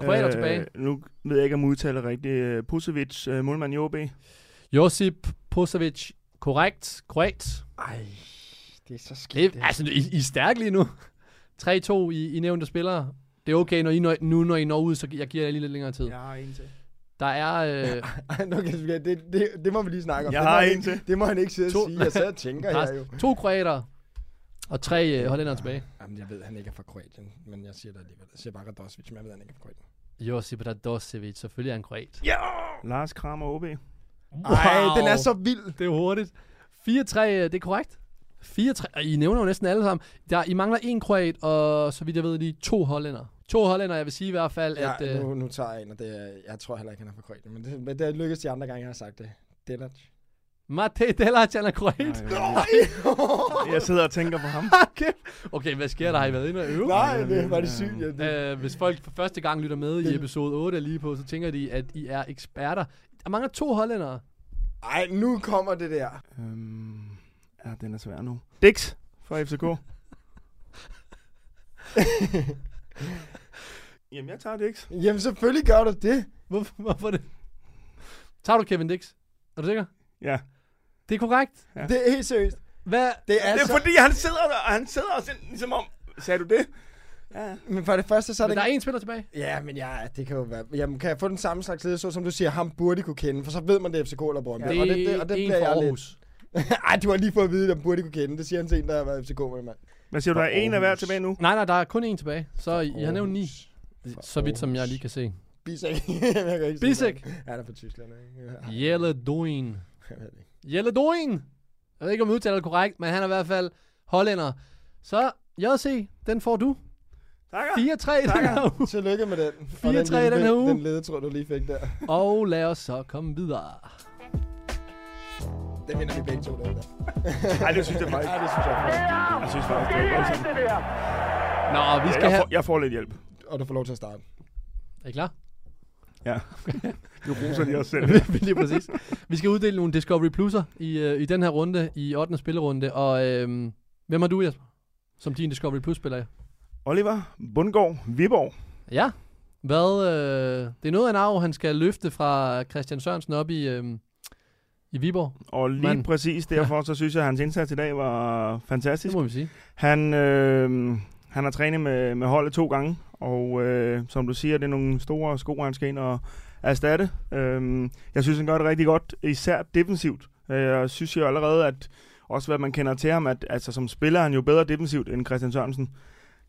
kroater tilbage. Nu ved jeg ikke, om udtaler rigtigt. Øh, Pusevic, øh, målmand i OB. Josip Posevic, korrekt. Kroat. Ej, det er så skidt. Det, altså, I, I er stærke lige nu. 3-2 i, i nævnte spillere. Det er okay, når I når, nu når I når ud, så jeg giver jer lige lidt længere tid. Jeg har en til. Der er... Øh, *laughs* Ej, nu kan jeg- det, det, det, må vi lige snakke om. Jeg det må har en ikke, til. Det må han ikke sidde og sige. Jeg sidder og tænker *laughs* her jo. to kroater og tre øh, hollændere tilbage. Jamen, jeg ved, han ikke er fra Kroatien, men jeg siger det alligevel. Jeg siger bare Radosvic, men jeg ved, han ikke er fra Kroatien. Josip Radosevic, selvfølgelig er han kroat. Lars Kramer OB. Ej, den er så vild. Det er hurtigt. 4-3, øh, det er korrekt. 4-3, og I nævner jo næsten alle sammen. Der, I mangler en kroat, og så vidt jeg ved lige to hollænder. To hollænder, jeg vil sige i hvert fald, Ja, at... Øh, nu, nu tager jeg en, og det jeg tror heller ikke, han er fra Kroatien. Men det, men det er lykkedes de andre gange, jeg har sagt det. Delac. Mate Delac, han er kroat. *laughs* Jeg sidder og tænker på ham. okay. okay, hvad sker der? Har I været inde og øve? Nej, det var det sygt. Ja, det, Øh, hvis folk for første gang lytter med i episode 8 af lige på, så tænker de, at I er eksperter. Der mangler to hollændere. ej, nu kommer det der. Øhm, ja, den er svær nu. Dix fra FCK. *laughs* Jamen, jeg tager Dix. Jamen, selvfølgelig gør du det. Hvorfor, hvorfor det? Tager du Kevin Dix? Er du sikker? Ja. Det er korrekt. Ja. Det er helt seriøst. Hvad? Det er Det altså... er fordi, han sidder der, og han sidder og sådan, ligesom om... Sagde du det? Ja. Men for det første, så er Men det... der er en spiller tilbage. Ja, men ja, det kan jo være... Jamen, kan jeg få den samme slags led, så som du siger, ham burde I kunne kende, for så ved man, det er FCK eller Brøndby. Det og det, det, og det er bliver jeg lidt... Aarhus. *laughs* Ej, du har lige fået at vide, at han burde I kunne kende. Det siger han til en, der har været FCK med, mand. Hvad siger du, der er en af hver Aarhus. tilbage nu? Nej, nej, der er kun en tilbage. Så I, I har nævnt ni. Så vidt som jeg Aarhus. lige kan se. Bisek. *laughs* jeg kan ikke sige Bisek. Han er fra Tyskland, ikke? Ja, Jelle Doin. Jeg ved det ikke. Jelle Doin. Jeg ved ikke, om jeg udtaler det korrekt, men han er i hvert fald hollænder. Så JC, den får du. Takker. 4-3 i den Takker. her uge. Tillykke med den. 4-3 Og i den lille- her uge. Den ledetråd, du lige fik der. Og lad os så komme videre. Den vinder vi begge to, den der. Nej, det synes jeg faktisk. Ja, det synes jeg. Jeg synes faktisk, det er voldsomt. Nå, vi skal jeg, have... får, jeg får lidt hjælp. Og du får lov til at starte. Er I klar? Ja. *laughs* Du roser lige også selv. *laughs* Lige præcis. Vi skal uddele nogle Discovery Plus'er i, øh, i den her runde, i 8. spillerunde, og øhm, Hvem har du, Jesper? Som din Discovery Plus-spiller? Oliver Bundgaard, Viborg. Ja. Hvad, øh, det er noget af en arv, han skal løfte fra Christian Sørensen op i, øh, i Viborg. Og lige Mand. præcis derfor, så synes jeg, at hans indsats i dag var fantastisk. Det må vi sige. Han, øh, han har trænet med, med holdet to gange, og øh, som du siger, det er nogle store sko, han skal ind og erstatte. Øh, jeg synes, han gør det rigtig godt, især defensivt. Øh, Jeg synes jo allerede, at også hvad man kender til ham, at altså, som spiller han jo bedre defensivt end Christian Sørensen.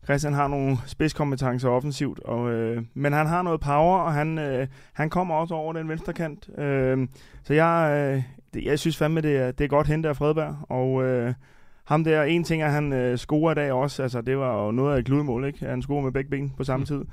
Christian har nogle spidskompetencer offensivt, og, øh, men han har noget power, og han, øh, han kommer også over den venstre kant. Øh, så jeg, øh, det, jeg synes fandme, det er, det er godt hentet af Fredberg, og øh, ham der, en ting er, at han øh, scorer i dag også, altså det var jo noget af et kludemål, ikke? Han scorer med begge ben på samme Mm. tid.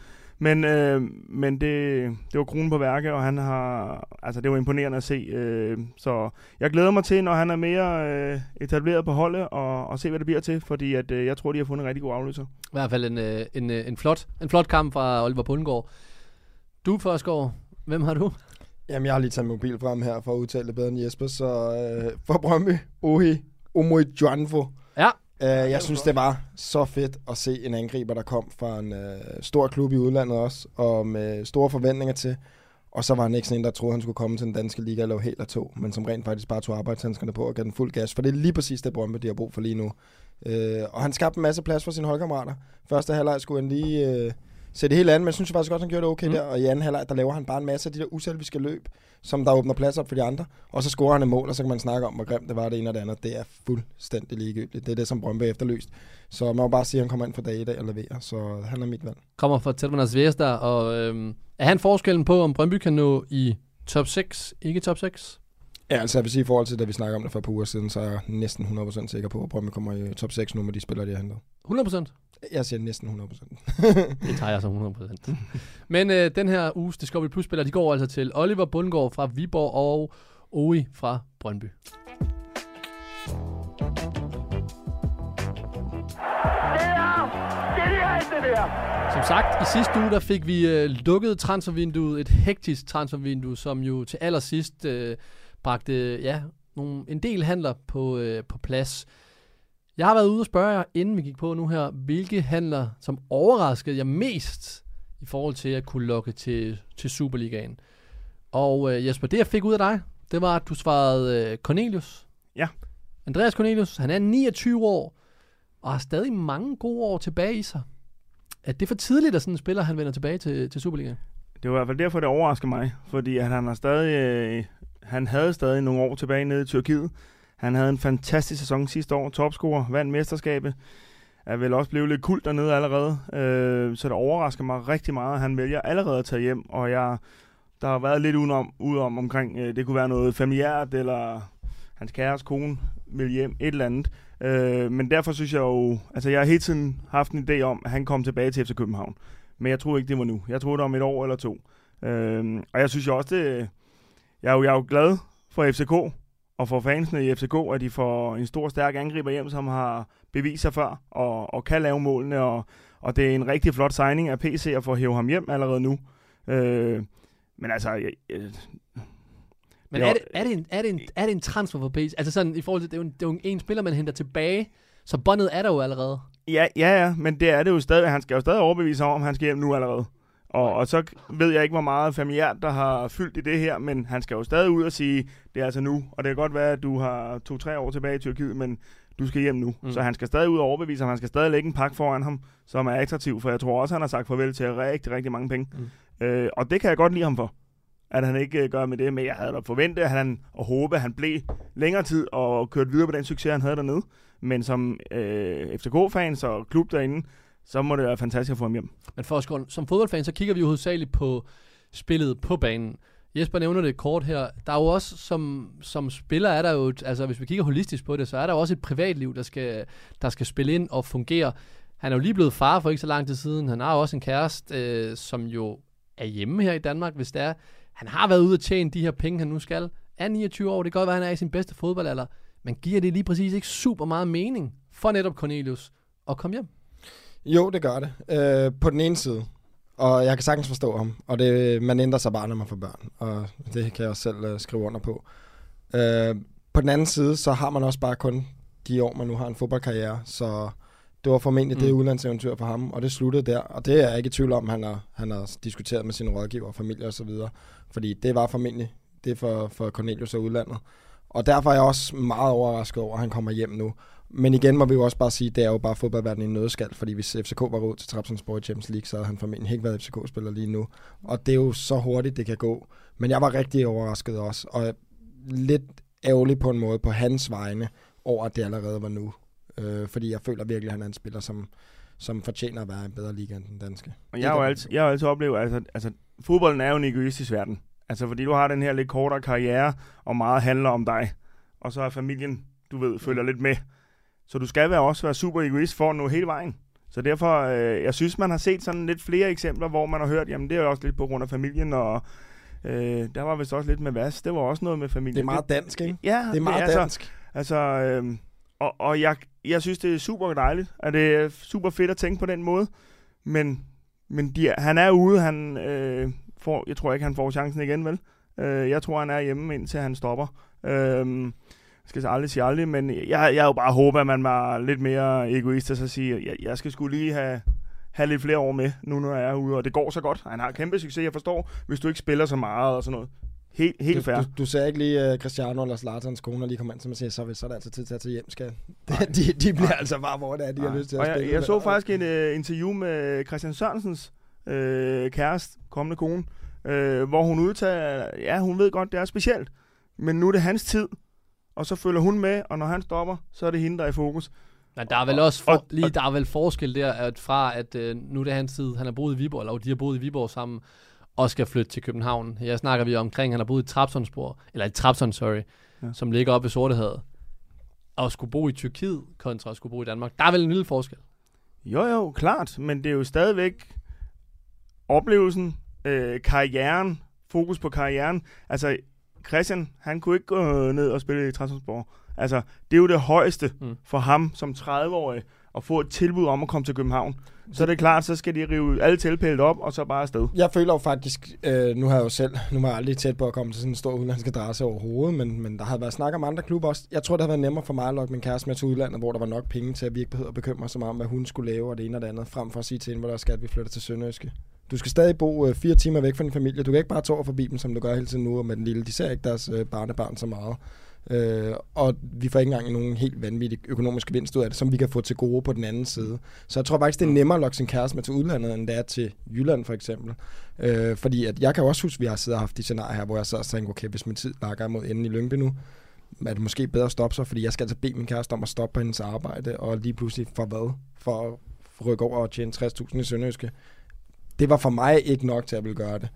Men, øh, men det, det var kronen på værket, og han har, altså det var imponerende at se. Øh, så jeg glæder mig til, når han er mere øh, etableret på holdet, og, og se, hvad det bliver til, fordi at, øh, jeg tror, de har fundet en rigtig god afløser. I hvert fald en, øh, en, øh, en, flot, en flot kamp fra Oliver Bundgaard. Du, Forsgaard, hvem har du? Jamen, jeg har lige taget mobil frem her for at udtale det bedre end Jesper, så øh, for Brøndby, Ohi, Omoi Juanfo. Ja. Uh, jeg synes, det var så fedt at se en angriber, der kom fra en uh, stor klub i udlandet også, og med store forventninger til. Og så var han ikke sådan en, der troede, han skulle komme til den danske liga og lave helt af to, men som rent faktisk bare tog arbejdshandskerne på og gav den fuld gas. For det er lige præcis det Brøndby, de har brug for lige nu. Uh, og han skabte en masse plads for sine holdkammerater. Første halvleg skulle han lige uh, sætte det helt andet, men jeg synes faktisk godt, han gjorde det okay Mm. der. Og i anden halvleg, der laver han bare en masse af de der uselviske løb, som der åbner plads op for de andre. Og så scorer han et mål, og så kan man snakke om, hvor grimt det var det ene og det andet. Det er fuldstændig ligegyldigt. Det er det, som Brøndby er efterlyst. Så man må bare sige, at han kommer ind for dag i dag og leverer. Så han er mit valg. Kommer fra Telmaner Zvezda, og øh, er han forskellen på, om Brøndby kan nå i top 6, ikke top 6? Ja, altså jeg vil sige, i forhold til, da vi snakker om det for et par uger siden, så er jeg næsten 100% sikker på, at Brøndby kommer i top 6 nu med de spillere, de har hentet. 100%. Jeg siger næsten 100%. Det tager jeg som 100%. Men øh, den her uges Discovery Plus-spillere, de går altså til Oliver Bundgaard fra Viborg og Oi fra Brøndby. Som sagt, i sidste uge der fik vi øh, lukket transfervinduet, et hektisk transfervindue, som jo til allersidst øh, bragte ja, nogle, en del handler på, øh, på plads. Jeg har været ude og spørge jer, inden vi gik på nu her, hvilke handler, som overraskede jer mest i forhold til at kunne lokke til, til Superligaen. Og øh, Jesper, det jeg fik ud af dig, det var, at du svarede øh, Cornelius. Ja. Andreas Cornelius, han er 29 år, og har stadig mange gode år tilbage i sig. Er det for tidligt, at sådan en spiller, han vender tilbage til, til Superligaen? Det var i hvert fald derfor, det overrasker mig, fordi at han har stadig, øh, han havde stadig nogle år tilbage nede i Tyrkiet. Han havde en fantastisk sæson sidste år, topscorer, vandt mesterskabet, er vel også blevet lidt kult dernede allerede, øh, så det overrasker mig rigtig meget, at han vælger allerede at tage hjem, og jeg, der har været lidt udenom, udenom omkring, øh, det kunne være noget familiært, eller hans kæres kone vil hjem, et eller andet. Øh, men derfor synes jeg jo, altså jeg har hele tiden haft en idé om, at han kom tilbage til FC København. Men jeg troede ikke, det var nu. Jeg troede, det var om et år eller to. Øh, og jeg synes jo også, det, jeg, er jo, jeg er jo glad for FCK, og for fansene i FCK, at de får en stor, stærk angriber hjem, som har bevist sig før, og, og kan lave målene, og, og det er en rigtig flot signing af PC at få hæve ham hjem allerede nu. Øh, men altså, jeg, jeg, Men er det, er, det en, er, det en, er det en transfer for base? Altså sådan, i forhold til, det er jo en, det er jo en spiller, man henter tilbage, så båndet er der jo allerede. Ja, ja, ja, men det er det jo stadig. Han skal jo stadig overbevise om han skal hjem nu allerede. Og, og så ved jeg ikke, hvor meget familiært, der har fyldt i det her, men han skal jo stadig ud og sige, det er altså nu. Og det kan godt være, at du har to-tre år tilbage i Tyrkiet, men du skal hjem nu. Mm. Så han skal stadig ud og overbevise ham. Han skal stadig lægge en pakke foran ham, som er attraktiv, for jeg tror også, han har sagt farvel til rigtig, rigtig mange penge. Mm. Mm. Øh, og det kan jeg godt lide ham for, at han ikke øh, gør med det. Men jeg havde da forventet, at han og håbe, at han blev længere tid og kørte videre på den succes, han havde dernede. Men som øh, FCK-fans og klub derinde, så må det være fantastisk at få ham hjem. Men for os, som fodboldfan, så kigger vi jo hovedsageligt på spillet på banen. Jesper nævner det kort her. Der er jo også, som, som spiller er der jo, altså hvis vi kigger holistisk på det, så er der jo også et privatliv, der skal, der skal spille ind og fungere. Han er jo lige blevet far for ikke så lang tid siden. Han har jo også en kæreste, øh, som jo er hjemme her i Danmark, hvis det er. Han har været ude at tjene de her penge, han nu skal. Er 29 år, det kan godt være, at han er i sin bedste fodboldalder. Men giver det lige præcis ikke super meget mening for netop Cornelius at komme hjem? Jo, det gør det. Øh, på den ene side. Og jeg kan sagtens forstå ham. Og det, man ændrer sig bare, når man får børn. Og det kan jeg også selv øh, skrive under på. Øh, på den anden side, så har man også bare kun de år, man nu har en fodboldkarriere. Så det var formentlig mm. det udlandseventyr for ham, og det sluttede der. Og det er jeg ikke i tvivl om, han har, han har diskuteret med sine rådgiver, familie og så videre. Fordi det var formentlig det for, for Cornelius og udlandet. Og derfor er jeg også meget overrasket over, at han kommer hjem nu. Men igen må vi jo også bare sige, at det er jo bare fodboldverden i en nødskal, fordi hvis FCK var ud til Trabzonspor i Champions League, så havde han formentlig ikke været FCK-spiller lige nu. Og det er jo så hurtigt, det kan gå. Men jeg var rigtig overrasket også, og lidt ærgerlig på en måde på hans vegne, over at det allerede var nu. Øh, fordi jeg føler virkelig, at han er en spiller, som, som fortjener at være i en bedre liga end den danske. Og jeg har jo altid, jeg har altid oplevet, altså, altså, fodbolden er jo en egoistisk verden. Altså, fordi du har den her lidt kortere karriere, og meget handler om dig. Og så er familien, du ved, følger lidt med. Så du skal være også være super egoist for at nå hele vejen. Så derfor, øh, jeg synes, man har set sådan lidt flere eksempler, hvor man har hørt, jamen det er jo også lidt på grund af familien, og øh, der var vist også lidt med Vas. Det var også noget med familien. Det er meget dansk, ikke? Ja, Det er meget altså, dansk. Altså, øh, og, og jeg, jeg synes, det er super dejligt, at det er super fedt at tænke på den måde. Men, men de, han er ude, han øh, får, jeg tror ikke, han får chancen igen, vel? Øh, jeg tror, han er hjemme, indtil han stopper. Øh, skal så aldrig sige aldrig, men jeg, jeg jo bare håber, at man var lidt mere egoistisk og sige, jeg, jeg skal skulle lige have, have lidt flere år med, nu når jeg er ude, og det går så godt. Han har kæmpe succes, jeg forstår, hvis du ikke spiller så meget og sådan noget. Helt, helt Du, fair. du, du ser ikke lige uh, Cristiano eller Zlatans kone lige komme ind, som siger, så, så er det altså tid til at tage hjem, skal. *laughs* de, de bliver altså bare, hvor det er, de har Nej. lyst til at og jeg, spille. jeg så faktisk en uh, interview med Christian Sørensens uh, kæreste, kommende kone, uh, hvor hun udtaler, ja, hun ved godt, det er specielt, men nu er det hans tid, og så følger hun med, og når han stopper, så er det hende, der er i fokus. Men der er vel også for, og- lige, der er vel forskel der, at fra at øh, nu er det hans tid, han har boet i Viborg, eller de har boet i Viborg sammen, og skal flytte til København. Her snakker vi omkring, han har boet i Trabzonspor, eller i Trabzon, sorry, ja. som ligger oppe i Sortehavet, og skulle bo i Tyrkiet kontra at skulle bo i Danmark. Der er vel en lille forskel. Jo, jo, klart, men det er jo stadigvæk oplevelsen, øh, karrieren, fokus på karrieren. Altså, Christian, han kunne ikke gå ned og spille i Transfersborg. Altså, det er jo det højeste mm. For ham som 30-årig at få et tilbud om at komme til København. Så er det klart, så skal de rive alle tilpællet op, og så bare afsted. Jeg føler jo faktisk, øh, nu har jeg jo selv, nu var jeg aldrig tæt på at komme til sådan en stor udenlandsk adresse overhovedet, men, men der har været snak om andre klubber også. Jeg tror, det har været nemmere for mig at lokke min kæreste med til udlandet, hvor der var nok penge til, at vi ikke behøvede at bekymre os så meget om, hvad hun skulle lave og det ene og det andet, frem for at sige til hende, hvor der skal, at vi flytter til Sønderjyske. Du skal stadig bo øh, fire timer væk fra din familie. Du kan ikke bare tage over forbi dem, som du gør hele tiden nu, og med den lille. De ser ikke deres øh, barnebarn så meget. Øh, og vi får ikke engang nogen helt vanvittig økonomisk gevinst ud af det, som vi kan få til gode på den anden side. Så jeg tror faktisk, det er nemmere at lokke sin kæreste med til udlandet, end det er til Jylland for eksempel. Øh, fordi at jeg kan også huske, at vi har siddet og haft de scenarier her, hvor jeg så og tænker, okay, hvis min tid lakker mod enden i Lyngby nu, er det måske bedre at stoppe sig, fordi jeg skal altså bede min kæreste om at stoppe på hendes arbejde, og lige pludselig for hvad? For at rykke over og tjene 60.000 i Sønderjyske. Det var for mig ikke nok til at ville gøre det.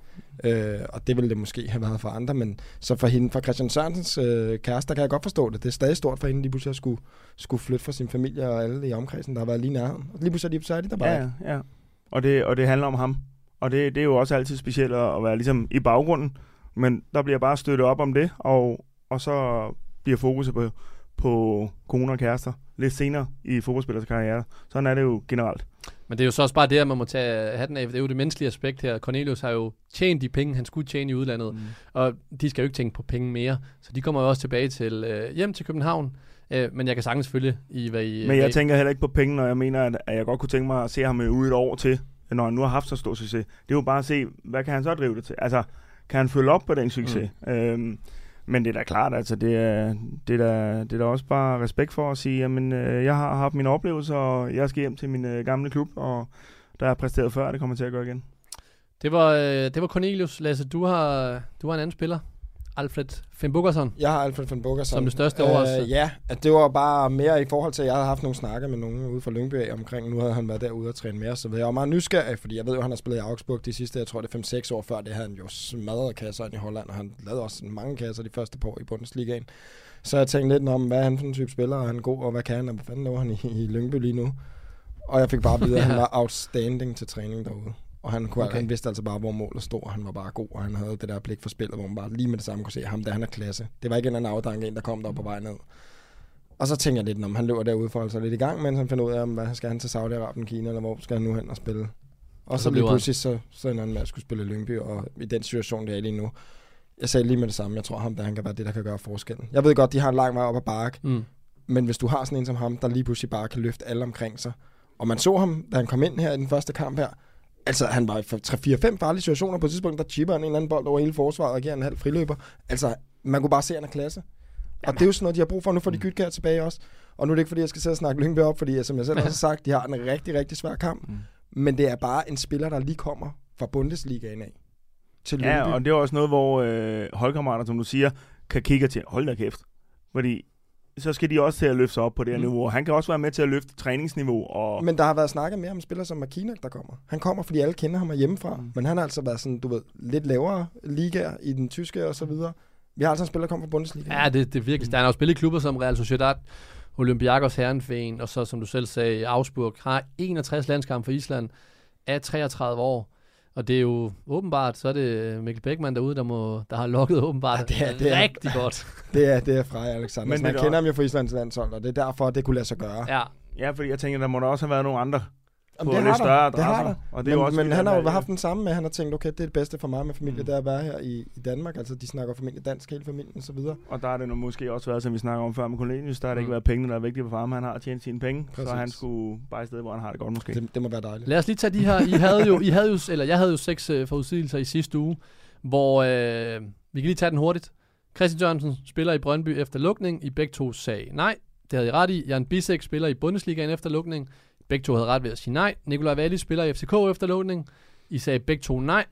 Øh, og det ville det måske have været for andre, men så for hende, for Christian Sørensens øh, kæreste, der kan jeg godt forstå det. Det er stadig stort for hende lige pludselig at skulle, skulle flytte fra sin familie og alle i omkredsen, der har været lige nærheden. Og lige pludselig de, så er de der bare Ja, ja. Og det, og det handler om ham. Og det, det er jo også altid specielt at, at være ligesom i baggrunden. Men der bliver bare støttet op om det, og, og så bliver fokuset på, på kone og kærester lidt senere i fodboldspillers karriere. Sådan er det jo generelt. Men det er jo så også bare det, at man må tage hatten af. Det er jo det menneskelige aspekt her. Cornelius har jo tjent de penge, han skulle tjene i udlandet. Mm. Og de skal jo ikke tænke på penge mere. Så de kommer jo også tilbage til øh, hjem til København. Øh, men jeg kan sagtens følge i, hvad I... Men hvad jeg I- tænker heller ikke på penge, når jeg mener, at, at jeg godt kunne tænke mig at se ham ude et år til, når han nu har haft så stor succes. Det er jo bare at se, hvad kan han så drive det til? Altså, kan han følge op på den succes? Mm. Øhm, men det er da klart, altså, det er, det er, da, det er da også bare respekt for at sige, jamen, øh, jeg har haft mine oplevelser, og jeg skal hjem til min øh, gamle klub, og der er præsteret før, og det kommer til at gøre igen. Det var, øh, det var Cornelius. Lasse, du har, du har en anden spiller. Alfred Fimbukersson. Jeg har Alfred van. Som det største overraskelse. Øh, ja, at det var bare mere i forhold til, at jeg havde haft nogle snakker med nogen ude fra Lyngby omkring, nu havde han været derude og træne mere, så jeg var meget nysgerrig, fordi jeg ved jo, at han har spillet i Augsburg de sidste, jeg tror det er 5-6 år før, det havde han jo smadret kasser ind i Holland, og han lavede også mange kasser de første par år i Bundesligaen. Så jeg tænkte lidt om, hvad er han for en type spiller, og er han god, og hvad kan han, og hvad fanden laver han i, i Lyngby lige nu? Og jeg fik bare at vide, at han *laughs* var outstanding til træning derude. Og han, kunne, okay. Han vidste altså bare, hvor målet stod, og han var bare god, og han havde det der blik for spillet, hvor man bare lige med det samme kunne se, ham der, han er klasse. Det var ikke en eller anden afdank, en, der kom der på vej ned. Og så tænker jeg lidt, om han løber derude for sig lidt i gang, mens han finder ud af, om hvad skal han til Saudi-Arabien, Kina, eller hvor skal han nu hen og spille. Og så, så lige pludselig, så, så ender han med at skulle spille Lyngby, og i den situation, der er lige nu. Jeg sagde lige med det samme, jeg tror ham, der han kan være det, der kan gøre forskellen. Jeg ved godt, de har en lang vej op ad bakke, Mm. Men hvis du har sådan en som ham, der lige pludselig bare kan løfte alle omkring sig, og man så ham, da han kom ind her i den første kamp her, altså han var i 3-4-5 farlige situationer på et tidspunkt, der chipper han en eller anden bold over hele forsvaret og giver en halv friløber. Altså, man kunne bare se, at han er klasse. Og det er jo sådan noget, de har brug for. Nu får de Gytkær tilbage også. Og nu er det ikke, fordi jeg skal sidde og snakke Lyngby op, fordi som jeg selv også har sagt, de har en rigtig, rigtig svær kamp. Mm. Men det er bare en spiller, der lige kommer fra Bundesligaen af til Lyngby. Ja, og det er også noget, hvor øh, holdkammerater, som du siger, kan kigge til, hold da kæft. Fordi så skal de også til at løfte sig op på det her Mm. niveau. Han kan også være med til at løfte træningsniveau. Og, Men der har været snakket mere om en spiller som Markina, der kommer. Han kommer, fordi alle kender ham hjemmefra. Mm. Men han har altså været sådan, du ved, lidt lavere ligaer i den tyske og så videre. Vi har altså en spiller, der kommer fra Bundesliga. Ja, det, det er virkelig. Der er jo spillet i klubber som Real Sociedad, Olympiakos Herrenfeen, og så, som du selv sagde, Augsburg, har 61 landskampe for Island, er 33 år. Og det er jo åbenbart, så er det Mikkel Beckmann derude, der, må, der har lukket åbenbart Ja, det er- det er- rigtig godt. *laughs* Det er, det er fra Alexander. Men han er kender ham jo fra Islands landshold, og det er derfor, det kunne lade sig gøre. Ja, ja, fordi jeg tænker, der må der også have været nogle andre Jamen, det lidt har større der. Det har adresser. der. Og det er men, jo også men han har jo haft den samme med, han har tænkt, okay, det er det bedste for mig med familie, Mm. det er at være her i, i Danmark. Altså, de snakker familie dansk, hele familien og så videre. Og der er det nu måske også været, som vi snakker om før med Cornelius, der har det ikke Mm. været pengene, der er vigtige for ham. Han har tjent sine penge, Præcis. så han skulle bare i stedet, hvor han har det godt måske. Det, det må være dejligt. Lad os lige tage de her. I havde jo, I havde jo eller jeg havde jo seks øh, forudsigelser i sidste uge, hvor øh, vi kan lige tage den hurtigt. Christian Jørgensen spiller i Brøndby efter lukning. I begge to sagde nej. Det havde I ret i. Jan Bisek spiller i Bundesligaen efter lukning. Begge to havde ret ved at sige nej. Nikolaj Walli spiller i FCK efter lukning. I sagde begge to nej.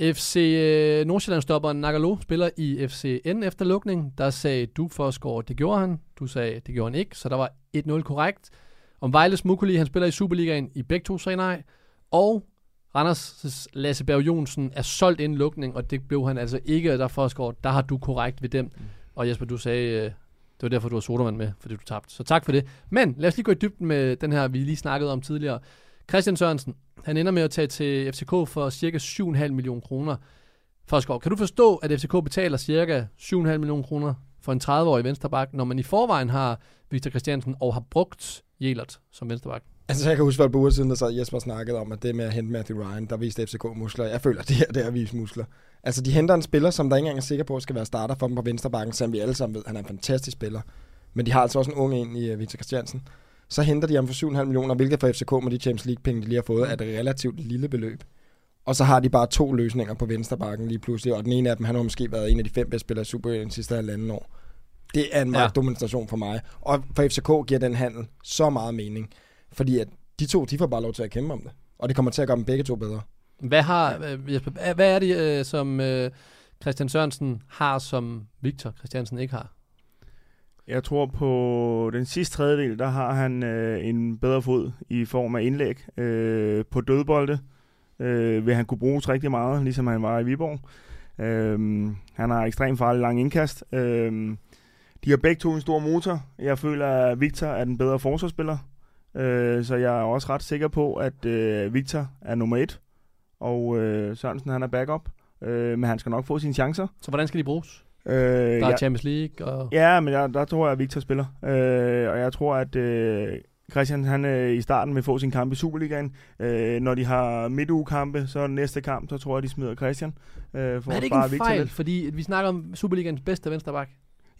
FC øh, Nordsjælland-stopperen Nagalo spiller i FCN efter lukning. Der sagde du for at score, det gjorde han. Du sagde, det gjorde han ikke, så der var 1-0 korrekt. Om Vejles Mukuli, han spiller i Superligaen. I begge to sagde nej. Og Randers' Lasse Berg Jonsen er solgt inden lukning, og det blev han altså ikke, og derfor score. Der har du korrekt ved dem. Og Jesper, du sagde, øh, det var derfor, du har sodavand med, fordi du tabte. Så tak for det. Men lad os lige gå i dybden med den her, vi lige snakkede om tidligere. Christian Sørensen, han ender med at tage til FCK for cirka 7,5 millioner kroner. Forskov, kan du forstå, at FCK betaler cirka 7,5 millioner kroner for en 30-årig vensterbak, når man i forvejen har Victor Christiansen og har brugt Jelert som vensterbak? Altså, jeg kan huske, for et par uger siden, der sad Jesper snakkede om, at det med at hente Matthew Ryan, der viste FCK muskler. Jeg føler, at *laughs* det her det er at vise muskler. Altså, de henter en spiller, som der ikke engang er sikker på, skal være starter for dem på venstrebakken, selvom vi alle sammen ved, han er en fantastisk spiller. Men de har altså også en ung en i uh, Victor Christiansen. Så henter de ham for 7,5 millioner, hvilket for FCK med de Champions League-penge, de lige har fået, er et relativt lille beløb. Og så har de bare to løsninger på venstrebakken lige pludselig, og den ene af dem, han har måske været en af de fem bedste spillere i Superligaen sidste halvanden år. Det er en Ja. magtdemonstration for mig. Og for FCK giver den handel så meget mening. Fordi at de to, de får bare lov til at kæmpe om det. Og det kommer til at gøre dem begge to bedre. Hvad, har, øh, Jesper, hvad- er det, øh, som øh, Christian Sørensen har, som Victor Christiansen ikke har? Jeg tror på den sidste tredjedel, der har han øh, en bedre fod i form af indlæg. Øh, på dødbolde øh, vil han kunne bruges rigtig meget, ligesom han var i Viborg. Øh, han har ekstremt farlig lang indkast. Øh, de har begge to en stor motor. Jeg føler, at Victor er den bedre forsvarsspiller. Øh, så jeg er også ret sikker på, at øh, Victor er nummer et. Og øh, Sørensen han er backup. Øh, men han skal nok få sine chancer. Så hvordan skal de bruges? Øh, Der er jeg- Champions League, og Ja, men jeg, der tror jeg, at Victor spiller. Øh, og jeg tror, at øh, Christian han øh, i starten vil få sin kamp i Superligaen. Øh, når de har midtugekampe, så næste kamp, så tror jeg, de smider Christian. Øh, for Men er det ikke en fejl? lidt. Fordi vi snakker om Superligans bedste vensterbak.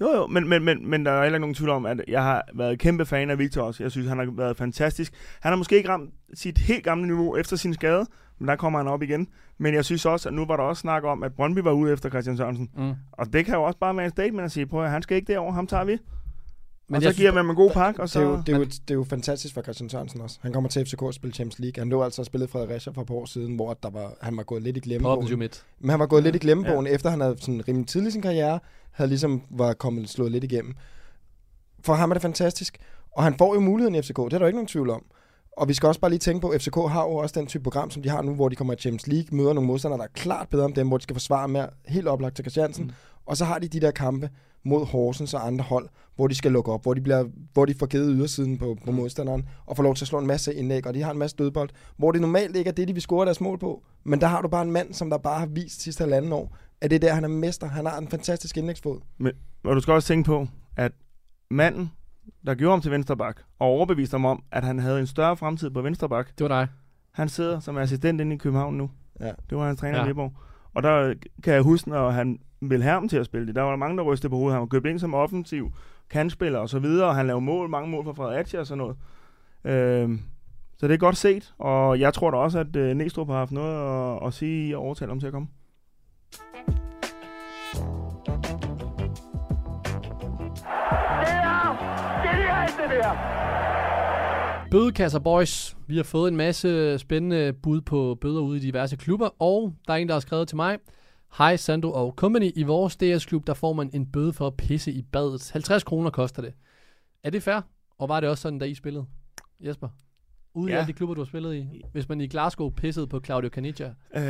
Jo, jo, men, men, men, men der er heller ikke nogen tvivl om, at jeg har været kæmpe fan af Victor også. Jeg synes, han har været fantastisk. Han har måske ikke ramt sit helt gamle niveau efter sin skade, men der kommer han op igen. Men jeg synes også, at nu var der også snak om, at Brøndby var ude efter Christian Sørensen. Mm. Og det kan jo også bare være en statement at sige, prøv at han skal ikke derover, ham tager vi. Men og så giver man en god pakke, og Det er, jo, så... det, er jo, det er jo fantastisk for Christian Sørensen også. Han kommer til FCK og spille Champions League. Han lå altså og spillede Fredericia for et par år siden, hvor der var, han var gået lidt i glemmebogen. midt. Men han var gået lidt i glemmebogen, ja. efter han havde sådan rimelig tidlig i sin karriere, havde ligesom var kommet slået lidt igennem. For ham er det fantastisk. Og han får jo muligheden i FCK, det er der jo ikke nogen tvivl om. Og vi skal også bare lige tænke på, at FCK har jo også den type program, som de har nu, hvor de kommer i Champions League, møder nogle modstandere, der er klart bedre om dem, hvor de skal forsvare mere helt oplagt til Christiansen. Mm. Og så har de de der kampe mod Horsens og andre hold, hvor de skal lukke op, hvor de, bliver, hvor de får givet ydersiden på, på modstanderen, og får lov til at slå en masse indlæg, og de har en masse dødbold, hvor det normalt ikke er det, de vil score deres mål på. Men der har du bare en mand, som der bare har vist sidste halvanden år, at det er der, han er mester. Han har en fantastisk indlægsfod. Og du skal også tænke på, at manden, der gjorde ham til vensterbak, og overbeviste ham om, at han havde en større fremtid på vensterbak, Det var dig. han sidder som assistent inde i København nu. Ja. Det var hans træner ja. i Viborg. Og der kan jeg huske, når han ville have ham til at spille det, der var der mange, der rystede på hovedet. Han var købt ind som offensiv kandspiller og så videre, og han lavede mål, mange mål for Fredericia og sådan noget. Øh, så det er godt set, og jeg tror da også, at øh, Næstrup har haft noget at, at sige og overtale om til at komme. Bødekasser Boys. Vi har fået en masse spændende bud på bøder ude i diverse klubber, og der er en, der har skrevet til mig. Hej Sandro og Company. I vores DS-klub, der får man en bøde for at pisse i badet. 50 kroner koster det. Er det fair? Og var det også sådan, da I spillede? Jesper? Ude ja. i alle de klubber, du har spillet i. Hvis man i Glasgow pissede på Claudio Canigia. Øh,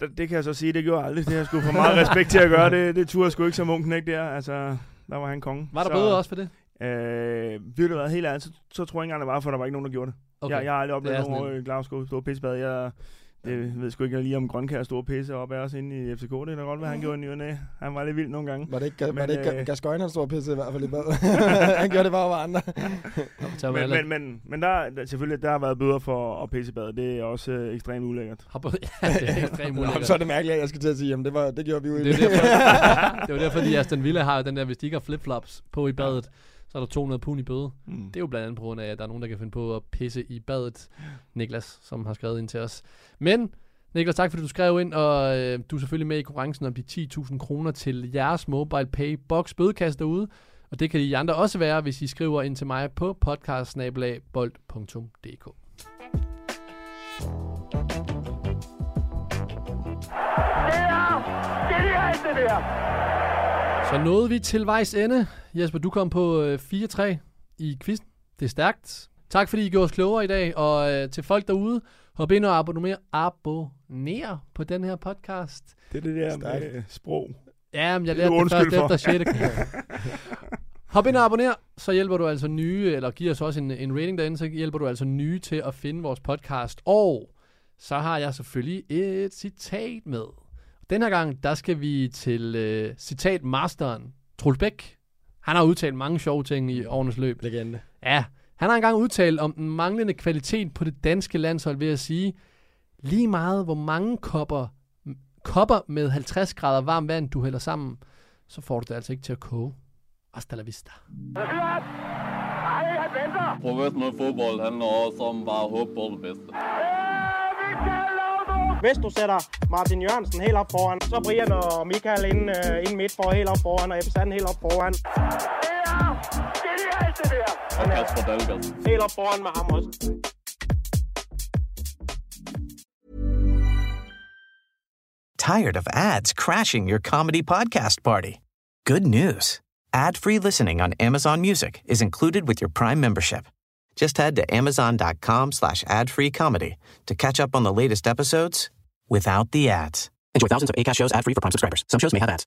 det, det kan jeg så sige, det gjorde jeg aldrig. Det har jeg sgu for meget respekt til at gøre. Det, det turde jeg sgu ikke som ung knæk der. Altså, der var han konge. Var der så, bøde også for det? Øh, vil det være helt ærligt, så, så tror jeg ikke engang, der var, for der var ikke nogen, der gjorde det. Okay. Jeg, jeg har aldrig Det oplevet nogen i Glasgow store pissebad. Jeg det ved sgu ikke lige om Grønkær store pisse op af os inde i FCK. Det kan da godt være, han gjorde en ny. Han var lidt vild nogle gange. Var det ikke, var Men, det ikke øh, Gascoigne, han stod og pissede i hvert fald i bad? *laughs* han gjorde det bare over andre. *laughs* Men, men, men, men der, der, selvfølgelig, der har været bøder for at pisse i bad. Det er også øh, ekstremt ulækkert. *laughs* Ja, det er ekstremt Nå, ulækkert. så er det mærkeligt, at jeg skal til at sige, jamen det, var, det gjorde vi jo Det ikke. er derfor, det var derfor, at Aston Villa har jo den der, hvis de ikke har flipflops på i badet, så er der 200 pund i bøde. Mm. Det er jo blandt andet på grund af, at der er nogen, der kan finde på at pisse i badet. Niklas, som har skrevet ind til os. Men, Niklas, tak fordi du skrev ind, og øh, du er selvfølgelig med i konkurrencen om de 10.000 kroner til jeres mobile pay box bødekasse derude. Og det kan I andre også være, hvis I skriver ind til mig på podcast Så nåede vi til vejs ende. Jesper, du kom på øh, 4-3 i quizzen. Det er stærkt. Tak fordi I gjorde os klogere i dag, og øh, til folk derude, hop ind og abonner, abonner på den her podcast. Det er det der med øh, sprog. Ja, men jeg Det lærte det undskyld først for. efter 6. *laughs* Hop ind og abonner, så hjælper du altså nye, eller giver os også en, en rating derinde, så hjælper du altså nye til at finde vores podcast. Og så har jeg selvfølgelig et citat med. Den her gang, der skal vi til øh, citatmasteren, Troels Bæk. Han har udtalt mange sjove ting i årenes løb. Legende. Ja, han har engang udtalt om den manglende kvalitet på det danske landshold ved at sige, lige meget hvor mange kopper, kopper med 50 grader varmt vand, du hælder sammen, så får du det altså ikke til at koge. Hasta la vista. Professionel fodbold handler også om bare at håbe på det bedste. Hvis du sætter Martin Jørgensen helt op foran, så Brian og Michael ind, øh, ind midt for helt op foran, og Ebbe Sand helt op foran. Og Kasper Dahlgaard. Helt op foran med ham også. Tired of ads crashing your comedy podcast party? Good news. Ad-free listening on Amazon Music is included with your Prime membership. Just head to amazon.com slash ad-free comedy to catch up on the latest episodes without the ads. Enjoy thousands of ACAST shows ad-free for Prime subscribers. Some shows may have ads.